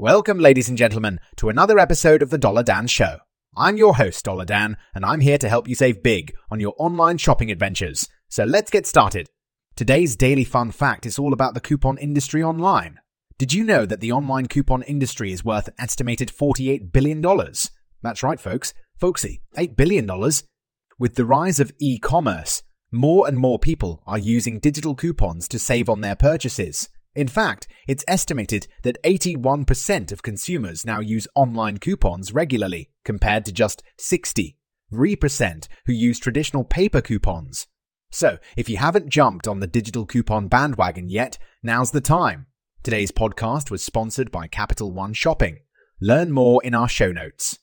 Welcome, ladies and gentlemen, to another episode of the Dollar Dan Show. I'm your host, Dollar Dan, and I'm here to help you save big on your online shopping adventures. So let's get started. Today's daily fun fact is all about the coupon industry online. Did you know that the online coupon industry is worth an estimated $48 billion? That's right, folks. Folksy, $8 billion. With the rise of e commerce, more and more people are using digital coupons to save on their purchases. In fact, it's estimated that 81% of consumers now use online coupons regularly, compared to just 63% who use traditional paper coupons. So, if you haven't jumped on the digital coupon bandwagon yet, now's the time. Today's podcast was sponsored by Capital One Shopping. Learn more in our show notes.